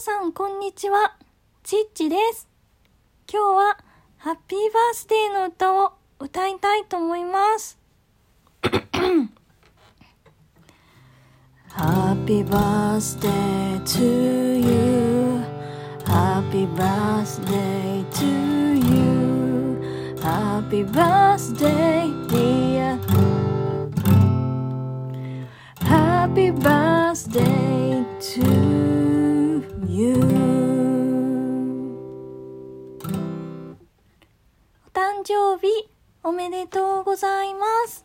さん、こんにちは。ちっちです。今日は、ハッピーバースデーの歌を歌いたいと思います。ハッピーバースデー to you. ハッピーバースデー to you. ハッピーバースデー dear. ハッピーバースデー誕生日おめでとうございます。